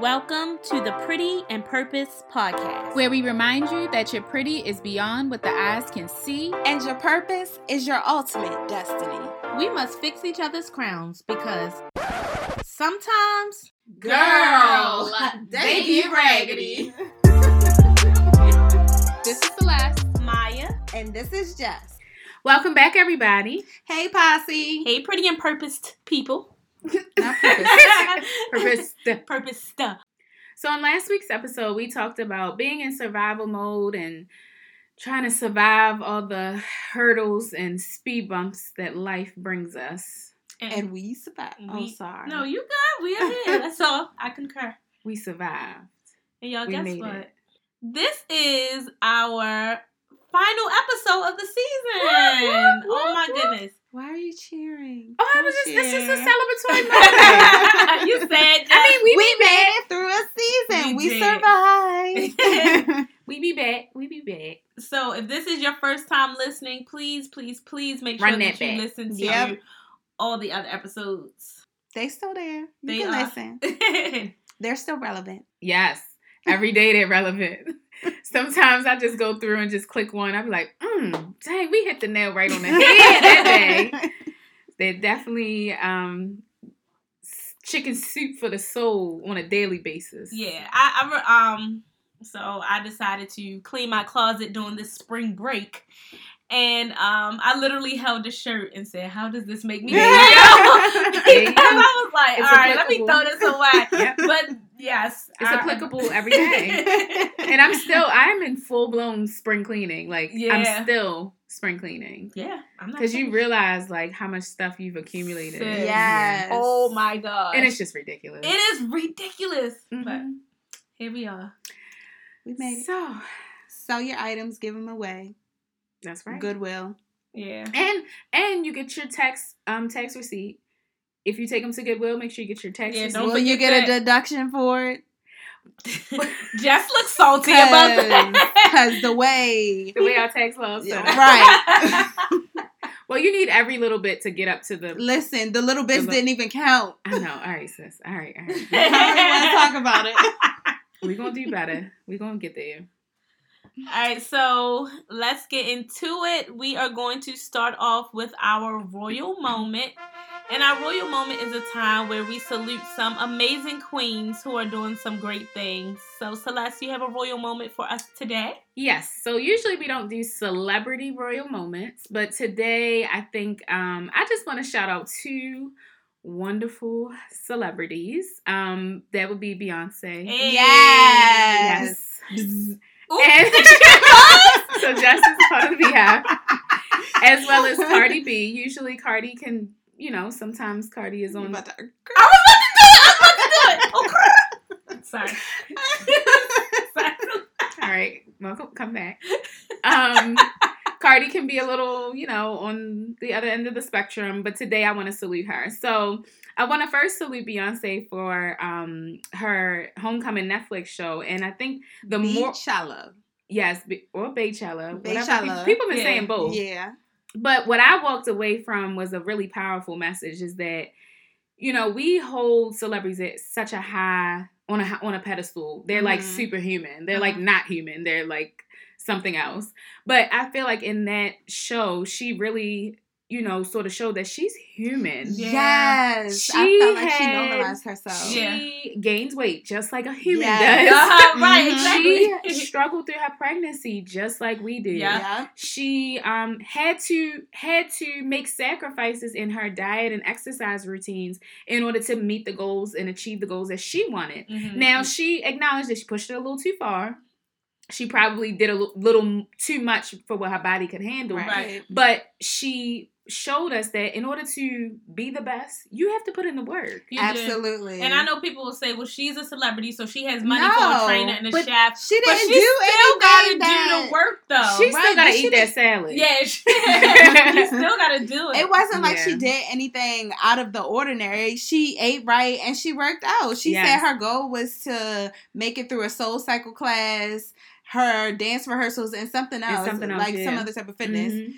Welcome to the Pretty and Purpose podcast. where we remind you that your pretty is beyond what the eyes can see. And your purpose is your ultimate destiny. we must fix each other's crowns because sometimes, Girl, they be raggedy. This is Celeste. Maya. And this is Jess. Welcome back, everybody. Hey, Posse. Hey, pretty and purposed people. Not purpose. purpose. Purpose stuff. So, in last week's episode, we talked about being in survival mode and trying to survive all the hurdles and speed bumps that life brings us. And we survived. oh, We- sorry. no, you good. We are here. That's all. I concur. We survived. And y'all, We guess made what? it. This is our final episode of the season. Whoop, whoop, oh my whoop. goodness. Why are you cheering? Oh, I Don't was just, this is a celebratory moment. you said I mean, we, We be made back. it through a season. We We, survived. We be back. We be back. So if this is your first time listening, please, please, please make sure Run that, that you back. listen to Yep. all the other episodes. they still there. You They can are. listen. They're still relevant. Yes. Every day they're relevant. Sometimes I just go through and just click one. I'm like, mm, dang, we hit the nail right on the head that day. They're definitely um, chicken soup for the soul on a daily basis. yeah, I, I um, so I decided to clean my closet during this spring break. And um, I literally held the shirt and said, "How does this make me feel?" Yeah. because There you go. I was like, It's "All right, let me throw this away." Yep. But yes, It's I- applicable every day. And I'm still, I'm in full blown spring cleaning. Like, Yeah. I'm still spring cleaning. yeah, Because you realize, like, how much stuff you've accumulated. Sis. Yes. Oh my god, And it's just ridiculous. It is ridiculous. But Mhm. here we are. We made it. So, Sell your items, give them away. that's right. Goodwill. Yeah. And and you get your tax um tax receipt. If you take them to Goodwill, make sure you get your tax Yeah. Don't Will you forget get a deduction for it? Jess looks salty about that. Because the way. the way our tax laws Yeah, right. Well, you need every little bit to get up to the. Listen, the little bits The didn't even count. I know. All right, sis. All right, all right. I don't want to talk about it. We're gonna do better. We're gonna get there. All right, so let's get into it. We are going to start off with our royal moment. And our royal moment is a time where we salute some amazing queens who are doing some great things. So, Celeste, you have a royal moment for us today? Yes. So usually we don't do celebrity royal moments, but today I think um, I just want to shout out two wonderful celebrities. Um, that would be Beyonce. Hey. Yes. Yes. Ooh. And so Justice part of the Beyhive, as well as Cardi B. Usually Cardi can, you know, sometimes Cardi is on. I was about to do it. I was about to do it. Oh crap! Sorry. Sorry. All right, welcome, come back. Um, Cardi can be a little, you know, on the other end of the spectrum, but today I want to salute her. So I want to first salute Beyonce for um her Homecoming Netflix show, and I think the more yes, or Beychella, whatever. Beychella. People, people been Yeah. saying both. Yeah. But what I walked away from was a really powerful message is that you know, we hold celebrities at such a high on a on a pedestal. They're like Mhm. superhuman. They're like not human. They're like something else. But I feel like in that show, she really, you know, sort of show that she's human. Yeah. Yes. She I felt like she normalized herself. She gains weight just like a human Yes. does. Uh-huh, right, exactly. She struggled through her pregnancy just like we did Yeah. Yeah. she um had to had to make sacrifices in her diet and exercise routines in order to meet the goals and achieve the goals that she wanted. Mhm. Now she acknowledged that she pushed it a little too far. She probably did a little too much for what her body could handle. Right. But she showed us that in order to be the best, you have to put in the work. You do. Absolutely. And I know people will say, "Well, she's a celebrity, so she has money for No, a trainer and a but chef." she But didn't she do still gotta do the work, though. she still gotta eat that salad. yeah, she, you still gotta do it. It wasn't like Yeah. she did anything out of the ordinary. She ate right and she worked out. She Yes. said her goal was to make it through a SoulCycle class, her dance rehearsals, and something And else, something else, like some other type of fitness. Mhm.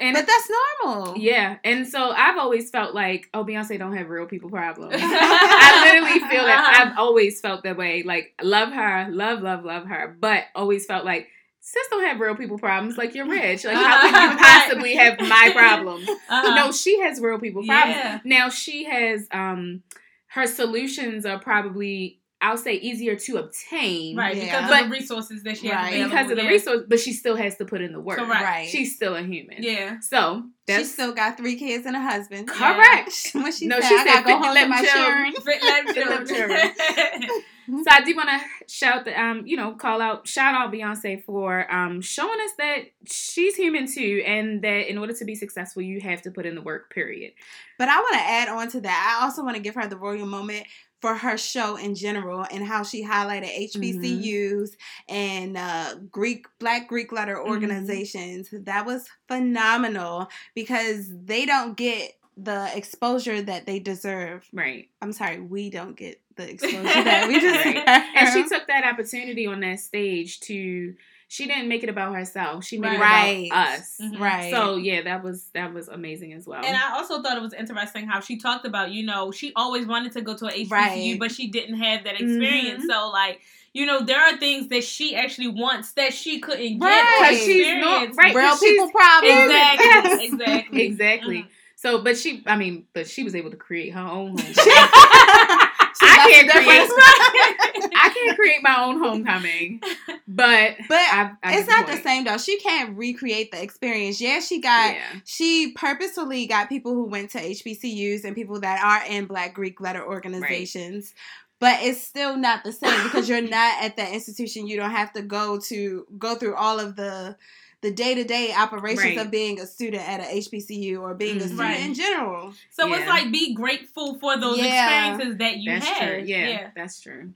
And but that's normal. yeah, and so I've always felt like, oh, Beyonce don't have real people problems. I literally feel that I've always felt that way. Like, love her, love, love, love her, but always felt like sis don't have real people problems. Like you're rich. Like how could you possibly have my problems? Uh-huh. No, she has real people problems. Yeah. Now she has um her solutions are probably I'll say easier to obtain. right Yeah. because But- of the resources that she Right. has. Because of the yeah. resource, but she still has to put in the work. Correct. Right. She's still a human. Yeah. So She still got three kids and a husband. correct. when she No, said, she I gotta go 50 home to lemon my children. children. Fit like children. So I do want to shout the um, you know, call out, shout out Beyonce for um showing us that she's human too, and that in order to be successful, you have to put in the work. Period. But I want to add on to that. I also want to give her the royal moment for her show in general and how she highlighted HBCUs and uh, Greek Black Greek letter organizations. That was phenomenal because they don't get the exposure that they deserve. Right. I'm sorry, we don't get the exposure that we deserve. Right. And she took that opportunity on that stage to. She didn't make it about herself. She made Right. it about us. Mhm. right. So yeah, that was that was amazing as well. And I also thought it was interesting how she talked about, you know, she always wanted to go to a HBCU, Right. but she didn't have that experience. Mhm. So, like, you know, there are things that she actually wants that she couldn't get Right. or 'Cause she's not- experience. right. real 'cause she's- people problems. Exactly. Yes. Exactly. exactly. Mhm. So, but she, I mean, but she was able to create her own home. See, I can't create. I can't create my own homecoming, but But I, I it's get not the same though. She can't recreate the experience. Yeah, she got Yeah. she purposefully got people who went to HBCUs and people that are in Black Greek letter organizations. But it's still not the same because you're not at that institution. You don't have to go to go through all of the the day to day operations Right. of being a student at a HBCU or being a Mhm. student Right. in general. So Yeah. it's like be grateful for those Yeah. experiences that you That's had. true. Yeah, that's true.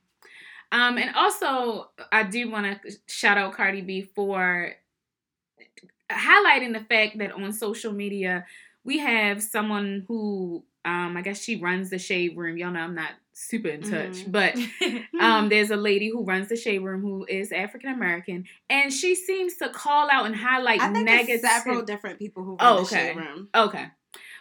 Um, and also, I do want to shout out Cardi B for highlighting the fact that on social media we have someone who, um, I guess she runs the shade room. Y'all know I'm not super in touch, Mhm. but Mm-hmm. um, there's a lady who runs the shade room who is African American, and she seems to call out and highlight I think negative. several different people who run Oh, the okay. shade room. Okay.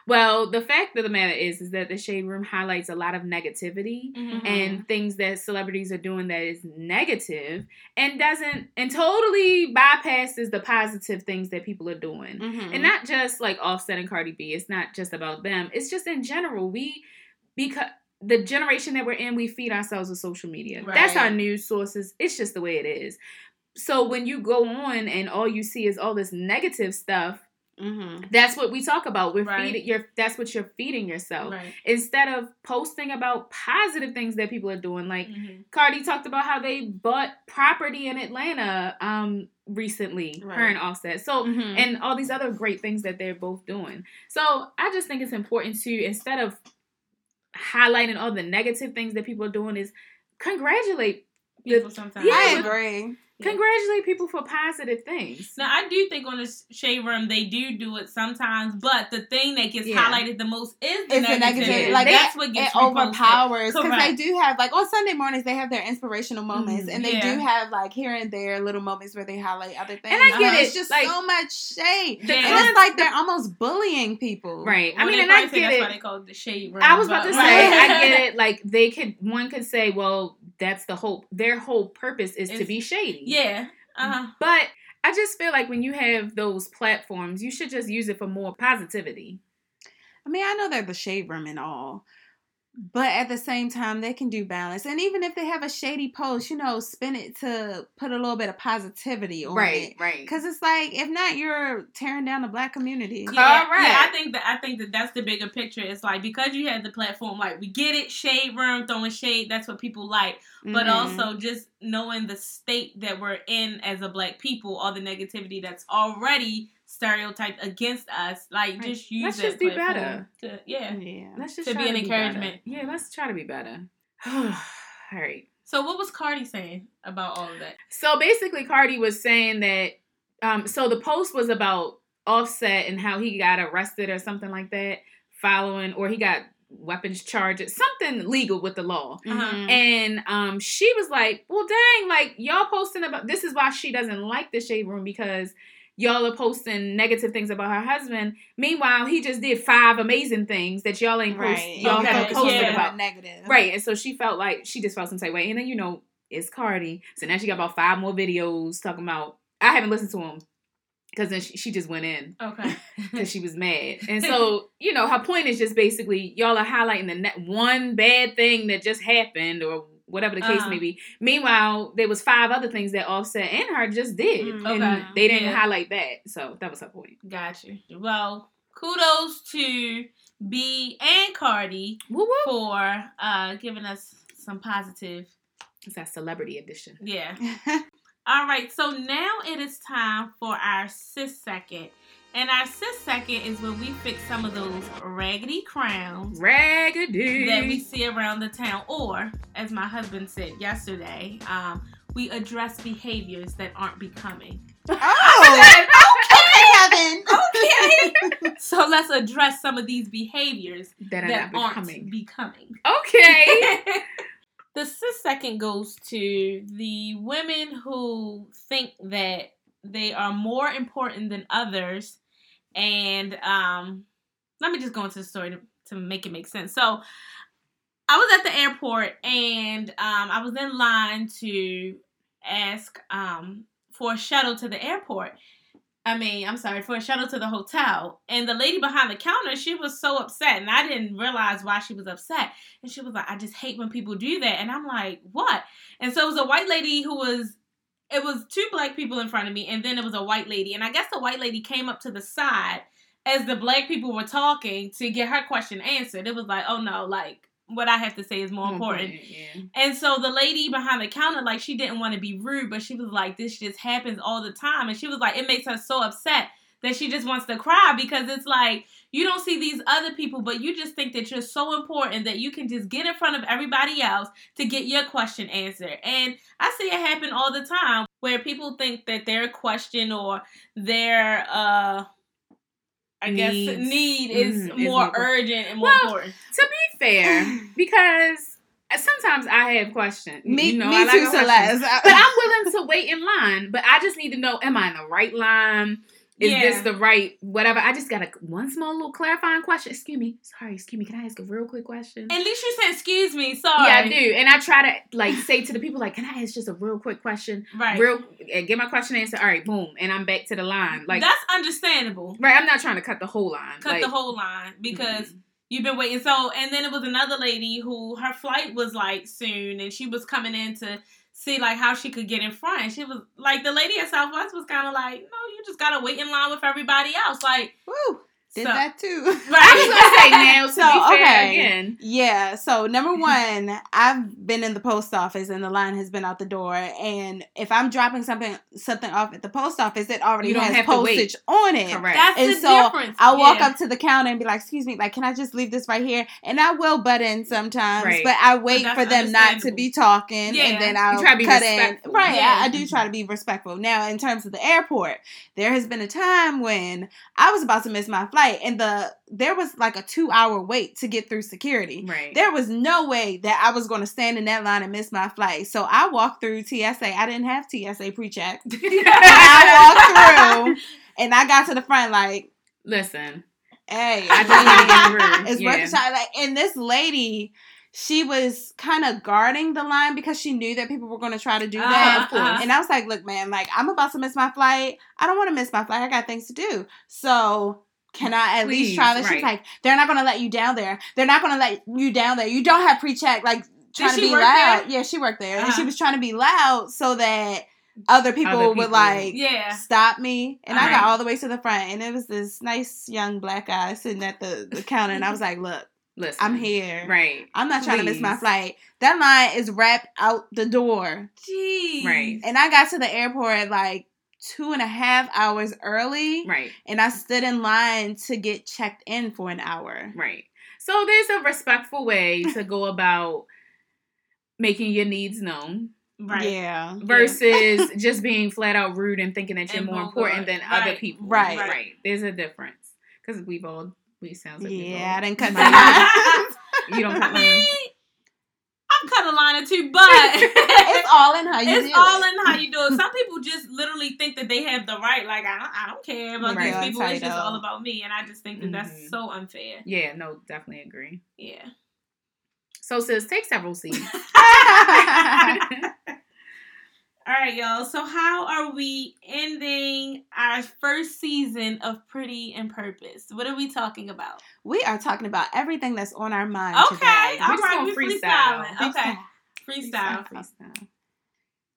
Well, the fact of the matter is, is that the shade room highlights a lot of negativity Mhm. and things that celebrities are doing that is negative and doesn't and totally bypasses the positive things that people are doing. Mhm. And not just like Offset and Cardi B. It's not just about them. It's just in general. We because the generation that we're in, we feed ourselves with social media. That's our news sources. It's just the way it is. So when you go on and all you see is all this negative stuff, Mhm. that's what we talk about. We're Right. feeding your that's what you're feeding yourself. Right. Instead of posting about positive things that people are doing. Like Mhm. Cardi talked about how they bought property in Atlanta um recently, her Right. and Offset. So Mhm. and all these other great things that they're both doing. So I just think it's important to instead of highlighting all the negative things that people are doing is congratulate People sometimes. Yeah, I agree. Congratulate people for positive things. Now I do think on the shade room they do do it sometimes, but the thing that gets Yeah. highlighted the most is the It's the negativity. negativity. Yeah. Like that's it, what gets reposted. overpowers because they do have like on Sunday mornings they have their inspirational moments Mhm. and they Yeah. do have like here and there little moments where they highlight other things. And I get It's it, just like- so much shade. Yeah. And it's like they're almost bullying people. Right. I mean, and I probably say get that's it. why they call it the shade room. I was about but- to say, I get it. Like they could, one could say, well, that's the whole. Their whole purpose is to be shady. Yeah. Uh huh. But I just feel like when you have those platforms, you should just use it for more positivity. I mean, I know they're the shade room and all. But at the same time, they can do balance. And even if they have a shady post, you know, spin it to put a little bit of positivity on it. right. Because it's like, if not, you're tearing down the black community. Yeah, yeah, Correct. I think that I think that that's the bigger picture. It's like because you have the platform, like we get it, shade room, throwing shade. That's what people like. But Mhm. also just knowing the state that we're in as a black people, all the negativity that's already stereotyped against us. Like Right. just use Let's that just be better. To, yeah. Yeah. Let's just To try be an better. encouragement. Yeah, let's try to be better. All right. So what was Cardi saying about all of that? So basically, Cardi was saying that. Um, so the post was about Offset and how he got arrested or something like that, following or he got weapons charges, something legal with the law. Uh-huh. Mhm. And um, she was like, "Well, dang, like y'all posting about this is why she doesn't like the shade room because y'all are posting negative things about her husband. Meanwhile, he just did five amazing things that y'all ain't post, Right. y'all Okay, haven't posted yeah. about. negative. Right. And so she felt like she just felt some type of way. And then you know, it's Cardi. So now she got about five more videos talking about I haven't listened to them. Because then she, she just went in Okay. because she was mad. And so, you know, her point is just basically y'all are highlighting the ne- one bad thing that just happened or whatever the case Uh-huh. may be. Meanwhile, there was five other things that Offset and her just did. Mm, And they didn't Yeah. highlight that. So that was her point. Gotcha. Well, kudos to B and Cardi Woo woo. for uh giving us some positive. It's that celebrity edition. Yeah. All right. So now it is time for our sis second. And our sis second is when we fix some of those raggedy crowns Raggedy. that we see around the town, or as my husband said yesterday, um, we address behaviors that aren't becoming. oh, okay, Kevin. Okay. so let's address some of these behaviors that are that not aren't becoming. becoming. Okay. the sis second goes to the women who think that they are more important than others, and um, let me just go into the story to, to make it make sense. So. I was at the airport and um, I was in line to ask um, for a shuttle to the airport. I mean, I'm sorry, for a shuttle to the hotel. And the lady behind the counter, she was so upset. And I didn't realize why she was upset. And she was like, I just hate when people do that. And I'm like, what? And so it was a white lady who was, it was two black people in front of me. And then it was a white lady. And I guess the white lady came up to the side as the black people were talking to get her question answered. It was like, oh no, like, what I have to say is more mm-hmm, important. Yeah. And so the lady behind the counter, like, she didn't want to be rude, but she was like, this just happens all the time. And she was like, it makes her so upset that she just wants to cry because it's like, you don't see these other people, but you just think that you're so important that you can just get in front of everybody else to get your question answered. And I see it happen all the time where people think that their question or their, uh, I guess Needs. need is Mhm, more more- urgent and more Well, important. To be fair, because sometimes I have questions. Me, you know, me I like too. Celeste. But I'm willing to wait in line. But I just need to know: Am I in the right line? Is Yeah. this the right whatever? I just got a one small little clarifying question. Excuse me, sorry, excuse me. Can I ask a real quick question? At least you said, excuse me, sorry. yeah, I do, and I try to like say to the people like, "Can I ask just a real quick question? Right. Real, and get my question answered. All right, boom, and I'm back to the line. Like, That's understandable. right? I'm not trying to cut the whole line. Cut like, the whole line because mhm. you've been waiting. So, and then it was another lady who her flight was like soon, and she was coming in to see like how she could get in front. She was like, the lady at Southwest was kind of like, no, you just gotta wait in line with everybody else. Like, Woo, did So- that too. I was gonna say now. To So, be fair, okay. again, Yeah, so number one, I've been in the post office and the line has been out the door. And if I'm dropping something something off at the post office, it already You don't has have postage on it. correct. that's And the so difference. I'll walk Yeah. up to the counter and be like, "Excuse me, like, can I just leave this right here?" And I will butt in sometimes, Right. but I wait for them not to be talking, Yeah. and then I'll try to be cut in. Right, Yeah. I, I do try to be respectful. Now, in terms of the airport, there has been a time when I was about to miss my flight, and the there was like a two hour wait to get through security. right. There was no way that I was going to stand in that line and miss my flight. So I walked through TSA. I didn't have TSA pre-check. I walked through and I got to the front like, Listen, hey, I just need to get through. it's yeah. worth a shot. Like, and this lady, she was kind of guarding the line because she knew that people were going to try to do that. uh-huh. And I was like, look, man, like I'm about to miss my flight. I don't want to miss my flight. I got things to do. So can I at least try this? She's like, they're not gonna let you down there. They're not gonna let you down there. You don't have pre-check. Like trying to be loud. there? Yeah, she worked there, Uh-huh. she was trying to be loud so that other people, Other would like Yeah. stop me. And I got Uh-huh. all the way to the front, and it was this nice young black guy sitting at the, the counter, and I was like, look, Listen, I'm here. Right. I'm not trying to miss my flight. That line is wrapped out the door. Jeez. Right. And I got to the airport like two and a half hours early. Right. And I stood in line to get checked in for an hour. Right. So there's a respectful way to go about making your needs known Right. Yeah. versus just being flat out rude and thinking that you're And more important than other people. Right. Right. There's a difference because we've all we sounds like we've Yeah, I didn't cut Mine- my You don't cut I mean, lines. I I'll cut a line or two, but it's all in how you it's do all it. in how you do it. Some people just literally think that they have the right. Like I don't, I don't care about Right, these people. It's just all about me, and I just think that Mhm. that's so unfair. Yeah, no, definitely agree. Yeah. So, sis, take several seats. All right, y'all. So, how are we ending our first season of Pretty and Purpose? What are we talking about? we are talking about everything that's on our mind Okay, today. all right, we're freestyle. freestyling. Okay, freestyle. Freestyle.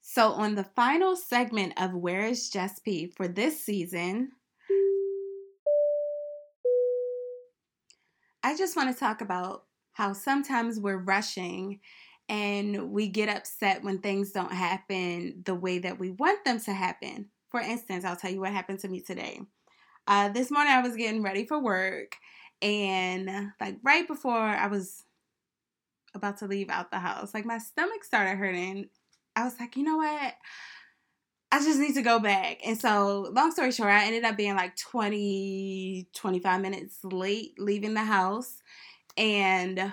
So, on the final segment of Where is Jess P for this season, I just want to talk about how sometimes we're rushing and we get upset when things don't happen the way that we want them to happen. For instance, I'll tell you what happened to me today. Uh, this morning, I was getting ready for work, and like right before I was about to leave out the house, like my stomach started hurting. I was like, you know what? I just need to go back. And so, long story short, I ended up being like 20, 25 minutes late leaving the house. And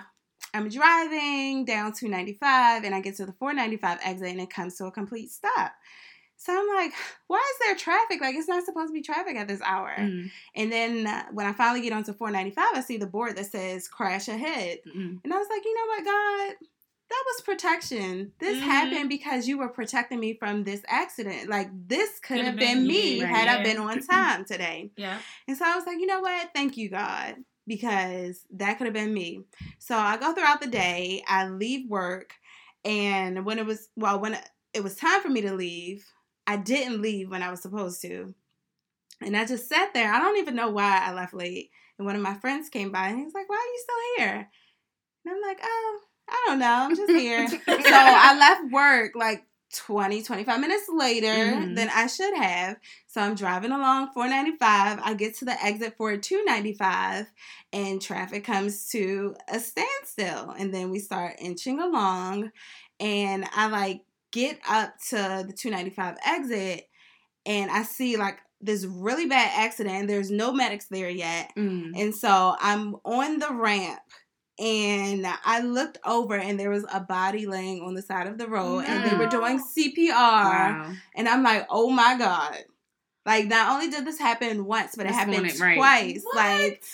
I'm driving down 295 and I get to the 495 exit and it comes to a complete stop. So I'm like, why is there traffic? Like, it's not supposed to be traffic at this hour. Mm, And then uh, when I finally get onto 495, I see the board that says crash ahead. mm, And I was like, you know what, God? That was protection. This Mhm. happened because you were protecting me from this accident. Like, this could Could've been been, me right. had I been on time today. Yeah. And so I was like, you know what? Thank you, God, because that could have been me. So I go throughout the day, I leave work, and when it was, well, when it was time for me to leave, I didn't leave when I was supposed to. And I just sat there. I don't even know why I left late. And one of my friends came by and he was like, Why are you still here? And I'm like, Oh, I don't know. I'm just here. so I left work like 20, 25 minutes later Mhm. than I should have. So I'm driving along 495. I get to the exit for 295 and traffic comes to a standstill. And then we start inching along and I like get up to the 295 exit and I see like this really bad accident. There's no medics there yet. mm. And so I'm on the ramp and I looked over and there was a body laying on the side of the road and they were doing CPR. Wow. And I'm like, oh my God. Like, not only did this happen once, but it This happened morning, right. twice. Like,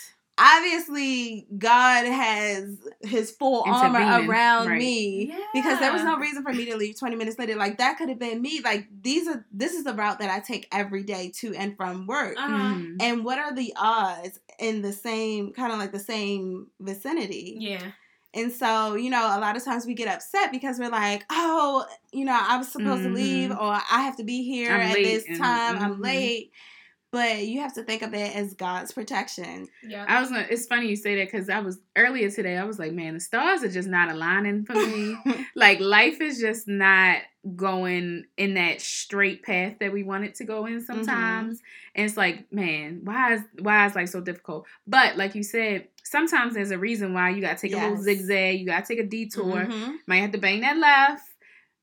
obviously, God has his full armor around right. me because there was no reason for me to leave 20 minutes later. Like, that could have been me. Like, these are, this is the route that I take every day to and from work. Uh-huh. Mhm. And what are the odds in the same kind of like the same vicinity? Yeah. And so, you know, a lot of times we get upset because we're like, oh, you know, I was supposed to leave Mhm. or I have to be here I'm at late this and- time. I'm mhm. late. But you have to think of it as God's protection. Yeah. I was gonna. It's funny you say that because I was earlier today. I was like, man, the stars are just not aligning for me. like life is just not going in that straight path that we want it to go in sometimes. And it's like, man, why is why is life so difficult? But like you said, sometimes there's a reason why you gotta take a little zigzag. You gotta take a detour. Mhm. Might have to bang that left.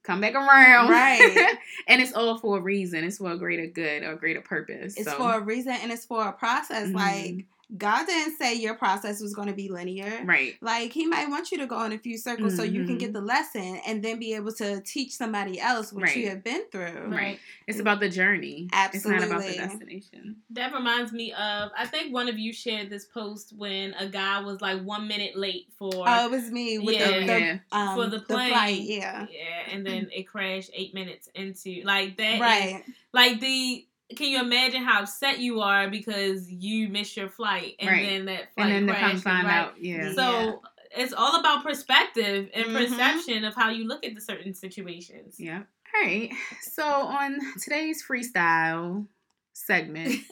Come back around. Right. and it's all for a reason. It's for a greater good or a greater purpose. It's so. for a reason and it's for a process. Mhm. Like, God didn't say your process was going to be linear. right. Like, He might want you to go in a few circles so you can Mhm. get the lesson and then be able to teach somebody else what you have been through. Right. It's about the journey. Absolutely. It's not about the destination. That reminds me of I think one of you shared this post when a guy was like one minute late for Oh, it was me with Yeah. the, the, Yeah. um, for the plane. flight. Yeah. Yeah, and then it crashed eight minutes into like that. Right. like the can you imagine how upset you are because you missed your flight and Right. then that flight And then to come find right? out, yeah. So it's all about perspective and Mhm. perception of how you look at the certain situations. Yeah. All right. So on today's freestyle segment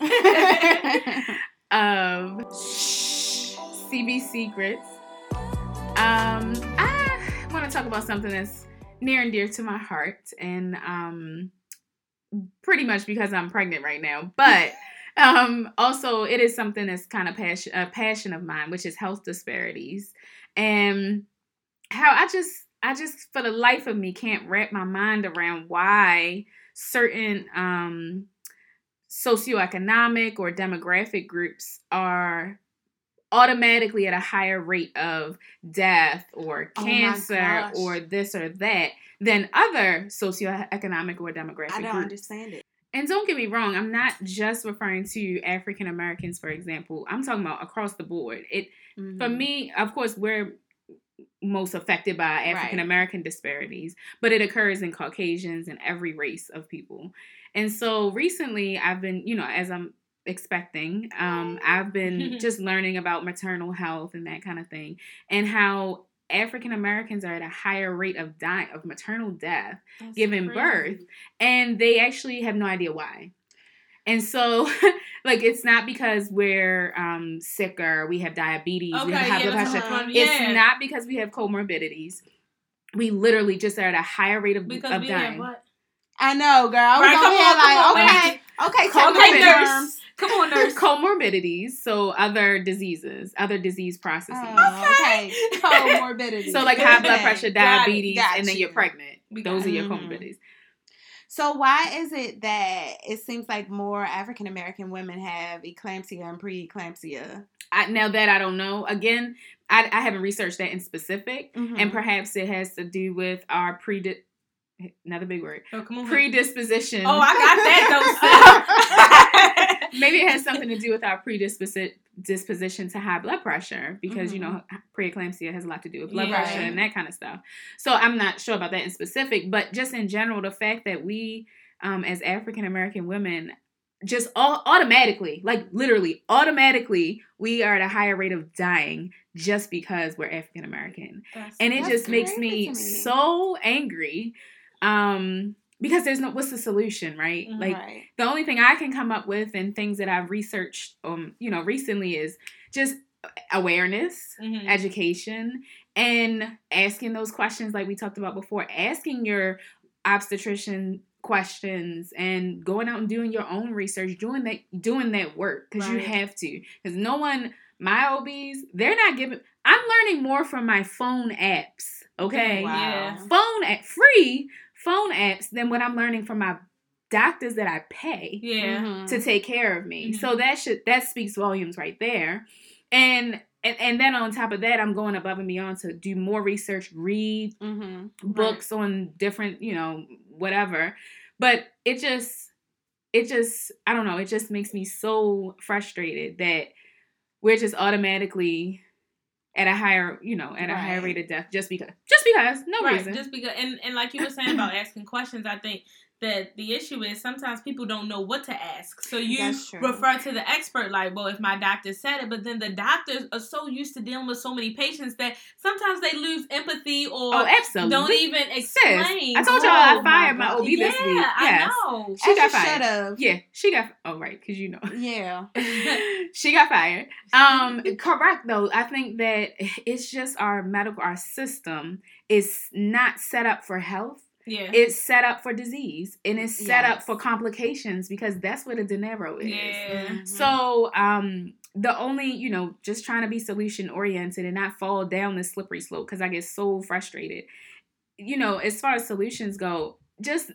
of CB Secrets, um, I want to talk about something that's near and dear to my heart, and um, pretty much because I'm pregnant right now, but. Um, also, it is something that's kind of passion, a passion of mine, which is health disparities, and how I just, I just, for the life of me, can't wrap my mind around why certain um, socioeconomic or demographic groups are automatically at a higher rate of death or Oh cancer gosh. or this or that than other socioeconomic or demographic I don't groups. understand it. And don't get me wrong, I'm not just referring to African Americans, for example. I'm talking about across the board. It for Mhm. me, of course, we're most affected by African American disparities, but it occurs in Caucasians and every race of people. And so recently, I've been, you know, as I'm expecting, um, I've been just learning about maternal health and that kind of thing, and how African Americans are at a higher rate of dying of maternal death That's giving crazy. birth and they actually have no idea why. And so, like, it's not because we're um, sicker, we have diabetes, we Okay, have high yeah, blood pressure. what I'm- It's yeah. not because we have comorbidities. We literally just are at a higher rate of, because of we dying. have what? I know, girl. I was Right, over come here on, come on, like, baby. okay, okay, Call technical nurse. Terms. Come on, nurse. Comorbidities, so other diseases, other disease processes. Oh, okay. Comorbidity. So, like high blood Okay. pressure, Got it. diabetes, Got and then you. you're pregnant. We Those are your comorbidities. So why is it that it seems like more African American women have eclampsia and preeclampsia? I, now that I don't know. Again, I, I haven't researched that in specific. Mhm. and perhaps it has to do with our another big word Oh, come on. predisposition. oh, I got that though. Maybe it has something to do with our predisposition disposition to high blood pressure because you know preeclampsia has a lot to do with blood Yeah. pressure and that kind of stuff. So I'm not sure about that in specific, but just in general, the fact that we um, as African American women just all automatically, like literally automatically, we are at a higher rate of dying just because we're African American and it just makes crazy to me. so angry um because there's no what's the solution right Mhm. like right. the only thing i can come up with and things that i've researched um you know recently is just awareness Mhm. education and asking those questions like we talked about before asking your obstetrician questions and going out and doing your own research doing that doing that work because you have to because no one my obs they're not giving i'm learning more from my phone apps okay Wow. Yeah. phone at free phone apps than what i'm learning from my doctors that i pay Yeah. Mhm. to take care of me. Mhm. So that should that speaks volumes right there. And, and and then on top of that, I'm going above and beyond to do more research, read Mhm. books on different, you know, whatever. But it just it just I don't know, it just makes me so frustrated that we're just automatically at a higher, you know, at a higher rate of death just because just because, no right, reason. Just because, and, and like you were saying about asking questions, I think that the issue is sometimes people don't know what to ask. So you refer to the expert, like, well, if my doctor said it, but then the doctors are so used to dealing with so many patients that sometimes they lose empathy or oh, absolutely. don't even Sis, explain. I told y'all I Oh, my fired my God. OB yeah, this week. I know. She As got fired. should have. Yeah, she got. Oh, right, because you know. Yeah. she got fired. Um, correct though. I think that it's just our medical, our system is not set up for health. Yeah. It's set up for disease, and it's set up for complications because that's where the dinero is. yeah. Mhm. So, um, the only you know, just trying to be solution oriented and not fall down the slippery slope because I get so frustrated. You know, as far as solutions go, just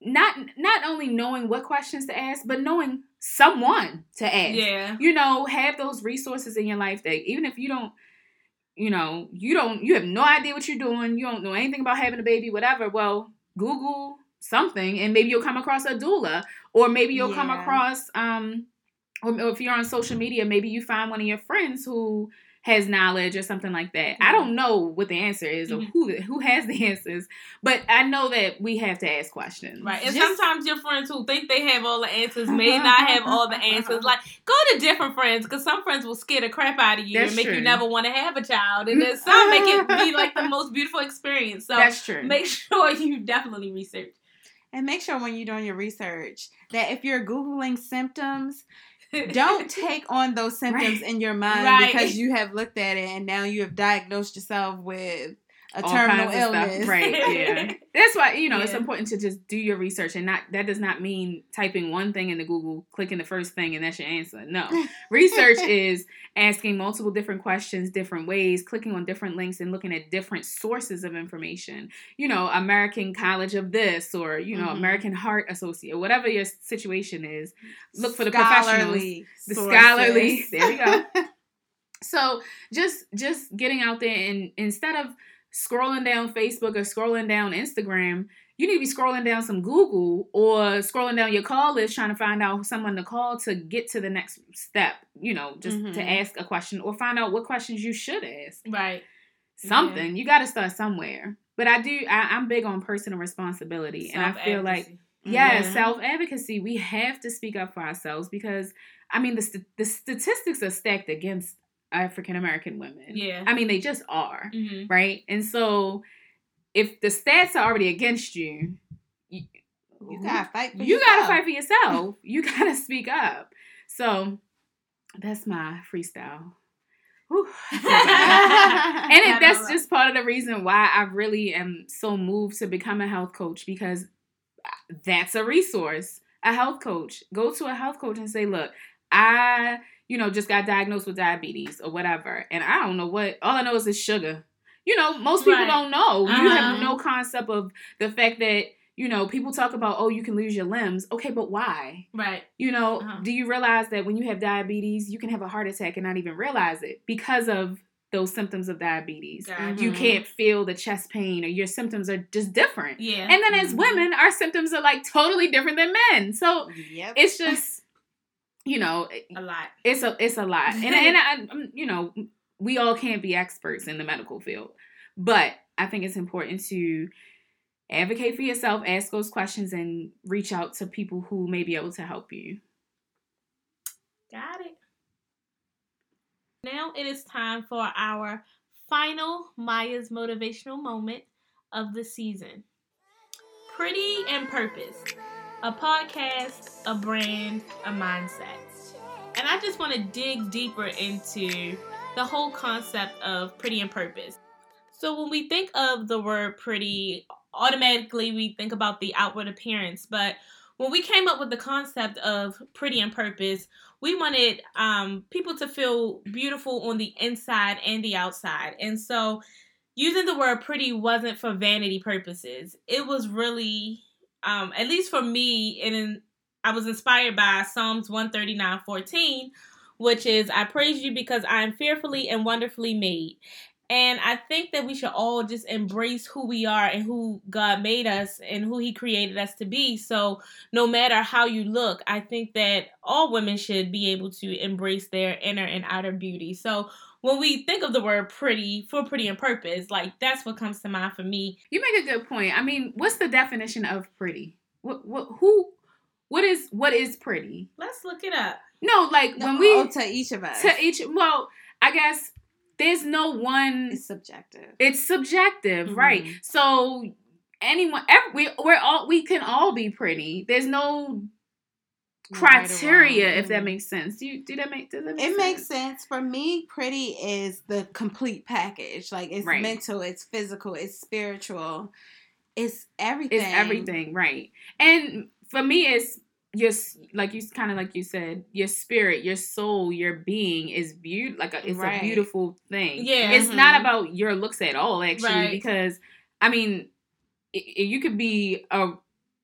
not not only knowing what questions to ask, but knowing someone to ask. Yeah. You know, have those resources in your life that even if you don't, you know, you don't, you have no idea what you're doing, you don't know anything about having a baby, whatever. Well, Google something, and maybe you'll come across a doula, or maybe you'll come across, um, or, or if you're on social media, maybe you find one of your friends who has knowledge or something like that. I mm-hmm. don't know what the answer is or Mhm. who who has the answers, but I know that we have to ask questions. Right. And Just- sometimes your friends who think they have all the answers may uh-huh, not have uh-huh, all the answers. Uh-huh. Like, go to different friends because some friends will scare the crap out of you That's and make true. you never want to have a child. And mm-hmm. then some make it be like the most beautiful experience. So That's true. make sure you definitely research. And make sure when you're doing your research that if you're Googling symptoms, don't take on those symptoms in your mind Right. because you have looked at it and now you have diagnosed yourself with a terminal kinds of stuff. illness. Right, yeah. That's why, you know, it's important to just do your research and not that does not mean typing one thing into Google, clicking the first thing and that's your answer. No. research is asking multiple different questions, different ways, clicking on different links and looking at different sources of information. You know, American College of this or, you know, Mhm. American Heart Associate, whatever your situation is. Look for the professionals. The sources. scholarly. There we go. So just just getting out there and instead of scrolling down Facebook or scrolling down Instagram, you need to be scrolling down some Google or scrolling down your call list trying to find out someone to call to get to the next step, you know, just mm-hmm. to ask a question or find out what questions you should ask. Right. Something. Yeah. You got to start somewhere. But I do, I, am big on personal responsibility. And I feel like, yeah, mm-hmm. self advocacy. We have to speak up for ourselves because, I mean, the, st- the statistics are stacked against African American women. Yeah. I mean, they just are. Mm-hmm. Right. And so, if the stats are already against you, you, you gotta fight. you yourself. gotta fight for yourself. you gotta speak up. So that's my freestyle. and it, that's just part of the reason why I really am so moved to become a health coach because that's a resource. A health coach. Go to a health coach and say, look, I, you know, just got diagnosed with diabetes or whatever. And I don't know what, all I know is it's sugar you know, most people right. don't know. Uh-huh. You have uh-huh. no concept of the fact that you know, people talk about, oh, you can lose your limbs. Okay, but why? Right. You know, uh-huh. do you realize that when you have diabetes, you can have a heart attack and not even realize it because of those symptoms of diabetes. Gotcha. You can't feel the chest pain or your symptoms are just different. Yeah. And then as mm-hmm. women, our symptoms are like totally different than men. So yep. it's just you know, eh, a lot. It's a it's a lot. and and I, you know, we all can't be experts in the medical field. But I think it's important to advocate for yourself, ask those questions, and reach out to people who may be able to help you. Got it. Now it is time for our final Maya's motivational moment of the season Pretty and Purpose, a podcast, a brand, a mindset. And I just want to dig deeper into the whole concept of pretty and purpose. So when we think of the word pretty, automatically we think about the outward appearance. But when we came up with the concept of pretty and purpose, we wanted um, people to feel beautiful on the inside and the outside. And so using the word pretty wasn't for vanity purposes. It was really, um, at least for me, and I was inspired by Psalms 139 14, which is, I praise you because I am fearfully and wonderfully made. And I think that we should all just embrace who we are and who God made us and who He created us to be. So, no matter how you look, I think that all women should be able to embrace their inner and outer beauty. So, when we think of the word pretty for pretty and purpose, like that's what comes to mind for me. You make a good point. I mean, what's the definition of pretty? What, what, who, what is, what is pretty? Let's look it up. No, like no, when we, oh, to each of us. To each, well, I guess there's no one. It's subjective. It's subjective, mm-hmm. right? So anyone, every, we we're all we can all be pretty. There's no criteria, right if that mm-hmm. makes sense. Do you do that make does that make it sense? makes sense for me. Pretty is the complete package. Like it's right. mental, it's physical, it's spiritual, it's everything. It's everything, right? And for me, it's your like you kind of like you said your spirit your soul your being is beautiful like a, it's right. a beautiful thing yeah it's mm-hmm. not about your looks at all actually right. because i mean it, it, you could be a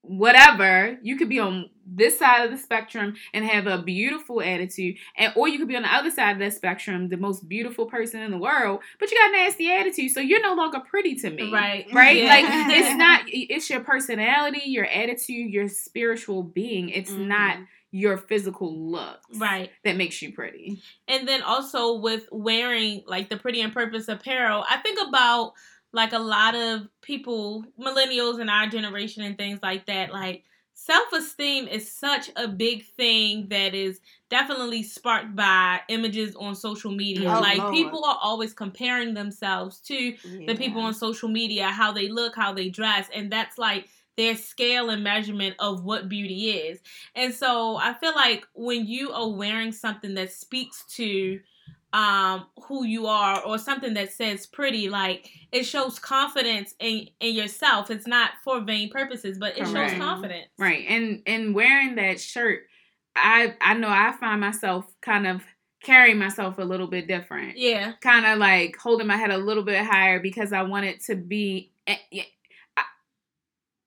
whatever you could be on this side of the spectrum and have a beautiful attitude and or you could be on the other side of that spectrum the most beautiful person in the world but you got a nasty attitude so you're no longer pretty to me. Right. Right? Yeah. like it's not it's your personality your attitude your spiritual being. It's mm-hmm. not your physical looks right. that makes you pretty. And then also with wearing like the pretty and purpose apparel i think about like a lot of people, millennials in our generation and things like that, like self esteem is such a big thing that is definitely sparked by images on social media. Oh, like Lord. people are always comparing themselves to yeah. the people on social media, how they look, how they dress, and that's like their scale and measurement of what beauty is. And so I feel like when you are wearing something that speaks to um who you are or something that says pretty like it shows confidence in in yourself. It's not for vain purposes but it shows confidence. Right. And and wearing that shirt i i know i find myself kind of carrying myself a little bit different. Yeah. Kind of like holding my head a little bit higher because i want it to be eh, I,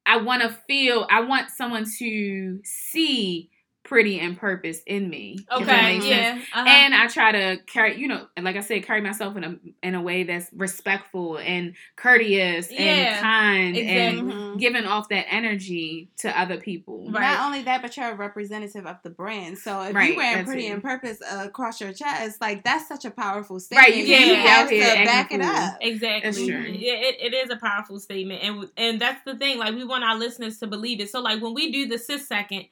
I want to feel i want someone to see pretty and purpose in me. Okay, yeah. uh-huh. And I try to carry, you know, like I said, carry myself in a in a way that's respectful and courteous Yeah, and kind exactly. and Mhm. giving off that energy to other people. Right. Not only that, but you're a representative of the brand. So if Right, you wearing pretty it. and purpose uh, across your chest, like that's such a powerful statement. Right, you can't You have to acting back it up. Exactly. That's true. Yeah, it, it is a powerful statement, and and that's the thing. Like we want our listeners to believe it. So like when we do the sis second,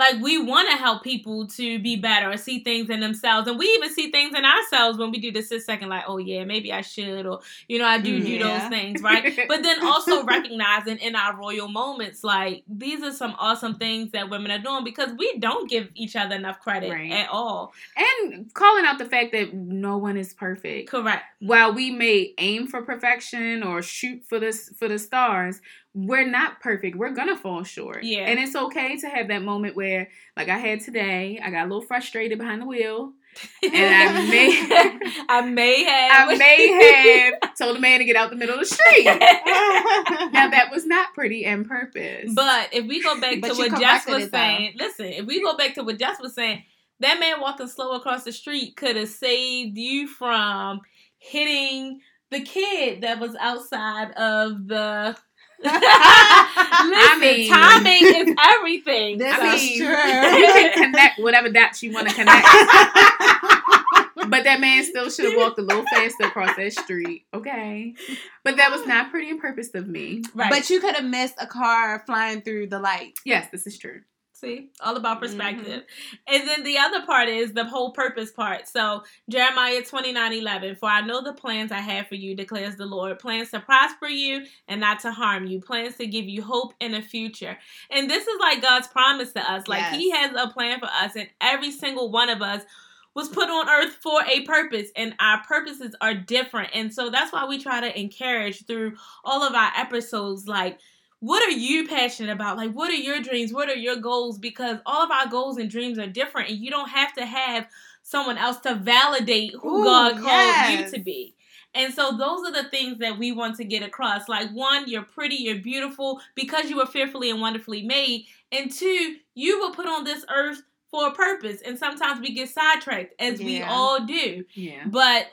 like we want to help people to be better or see things in themselves, and we even see things in ourselves when we do the sis second. Like, oh yeah, maybe I should, or you know, I do do those things, right? but then also recognizing in our royal moments, like these are some awesome things that women are doing because we don't give each other enough credit Right. at all. and calling out the fact that no one is perfect. Correct. While we may aim for perfection or shoot for this for the stars, we're not perfect. We're gonna fall short. Yeah. And it's okay to have that moment where, like I had today, I got a little frustrated behind the wheel. And I may- I may have. I may have told the man to get out the middle of the street. Now that was not pretty and purpose. But if we go back to what Jess was it, though. saying, listen, if we go back to what Jess was saying, that man walking slow across the street could have saved you from hitting the kid that was outside of the. Listen, mean- timing is everything. This I is mean, true. you can connect whatever dots you want to connect. but that man still should have walked a little faster across that street. Okay. But that was not pretty and purpose of me. right. But you could have missed a car flying through the light. Yes, this is true. See, all about perspective. Mm-hmm. And then the other part is the whole purpose part. So, Jeremiah 29 11, for I know the plans I have for you, declares the Lord plans to prosper you and not to harm you, plans to give you hope in a future. And this is like God's promise to us. Like, He has a plan for us, and every single one of us was put on earth for a purpose and our purposes are different and so that's why we try to encourage through all of our episodes like what are you passionate about? Like, what are your dreams? What are your goals? Because all of our goals and dreams are different, and you don't have to have someone else to validate who Ooh, God called yes. you to be. And so, those are the things that we want to get across. Like, one, you're pretty, you're beautiful because you were fearfully and wonderfully made. And two, you were put on this earth for a purpose. And sometimes we get sidetracked, as we all do Yeah. but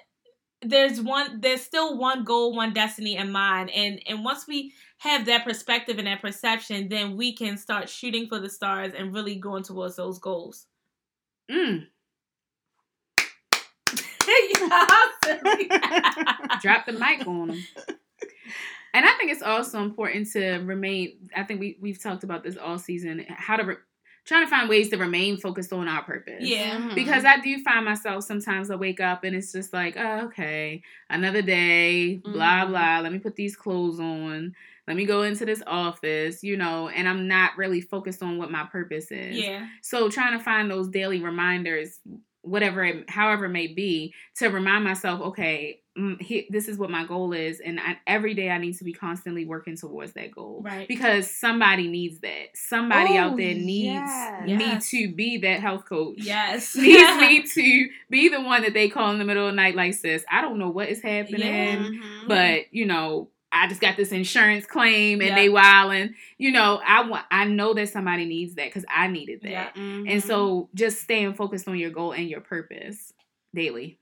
there's one there's still one goal one destiny in mind and and once we have that perspective and that perception then we can start shooting for the stars and really going towards those goals Mm. Drop the mic on them. And I think it's also important to remain. I think we we've talked about this all season. How to re- trying to find ways to remain focused on our purpose. yeah Mhm. because I do find myself sometimes I wake up and it's just like, oh, okay, another day, blah Mhm. blah. Let me put these clothes on. Let me go into this office, you know, and I'm not really focused on what my purpose is. yeah So trying to find those daily reminders, whatever, it, however it may be, to remind myself, okay, mm, this is what my goal is, and I, every day I need to be constantly working towards that goal right because somebody needs that. Somebody out Oh, there needs yes. me Yes. to be that health coach yes needs me to be the one that they call in the middle of the night, like, sis, I don't know what is happening, Yeah. Mhm. but you know, I just got this insurance claim and Yeah. they wilding. You know, I want, I know that somebody needs that because I needed that. Yeah. Mhm. And so, just staying focused on your goal and your purpose daily.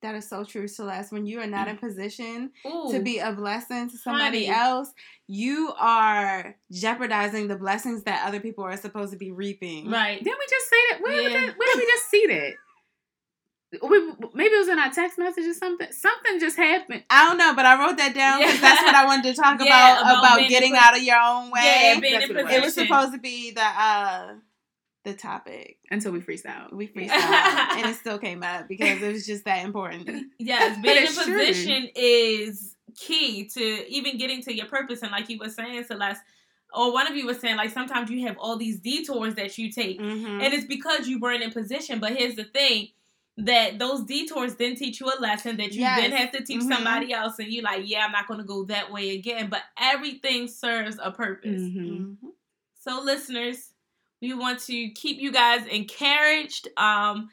that is so true, Celeste. When you are not in position Ooh. to be a blessing to somebody Honey. else, you are jeopardizing the blessings that other people are supposed to be reaping. right Didn't we just say that? Where, Yeah. did, where did we just see that? We, maybe it was in our text message or something. Something just happened. I don't know, but I wrote that down because Yeah. that's what I wanted to talk Yeah, about about about, getting pos- out of your own way. yeah being in it was. position it was supposed to be the uh the topic. Until we freestyle. We freestyled and it still came up because it was just that important. Yes, being in it's true. position is key to even getting to your purpose. And like you were saying, Celeste, or one of you was saying, like sometimes you have all these detours that you take, Mhm. and it's because you weren't in position. But here's the thing. That those detours then teach you a lesson that you then Yes. have to teach Mhm. somebody else, and you like, yeah, I'm not going to go that way again. But everything serves a purpose. Mhm. Mhm. So, listeners, we want to keep you guys encouraged. Um,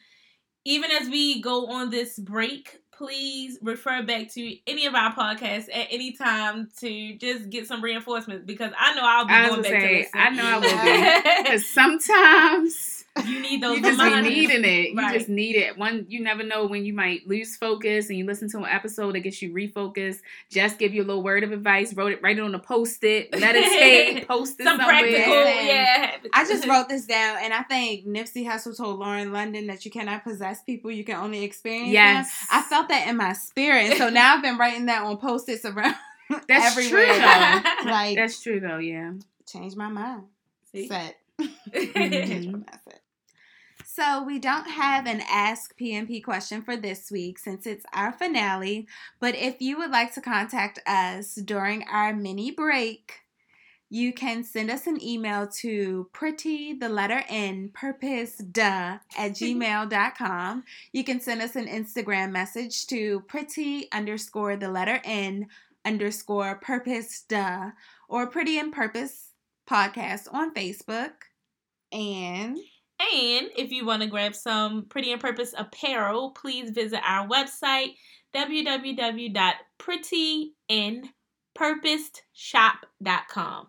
even as we go on this break, please refer back to any of our podcasts at any time to just get some reinforcements because I know I'll be I was going back say, to listen. I know I will be. Because sometimes You need those you just be needing it. You Right. just need it. One, you never know when you might lose focus, and you listen to an episode that gets you refocused. Just give you a little word of advice. Wrote it, write it on a post-it, meditate, post it Some somewhere. practical, Listen, yeah. I just wrote this down, and I think Nipsey Hussle told Lauren London that you cannot possess people; you can only experience Yes, them. I felt that in my spirit, and so now I've been writing that on post-its around That's everywhere. true, though. like, That's true though. Yeah. change my mind. See? Set. Mm-hmm. Change my mindset. So we don't have an Ask PMP question for this week since it's our finale. But if you would like to contact us during our mini break, you can send us an email to pretty the letter N purpose duh at gmail.com. You can send us an Instagram message to pretty underscore the letter N underscore purpose duh or pretty and purpose podcast on Facebook. And And if you want to grab some Pretty and Purpose apparel, please visit our website www.prettyandpurposeshop.com.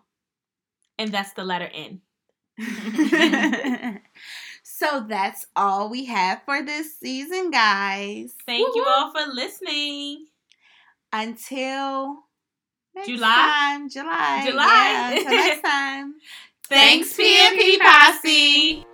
And that's the letter N. so that's all we have for this season, guys. Thank you Woo-woo. all for listening. Until next July? time, July, July. Yeah, until next time. Thanks, PMP Posse.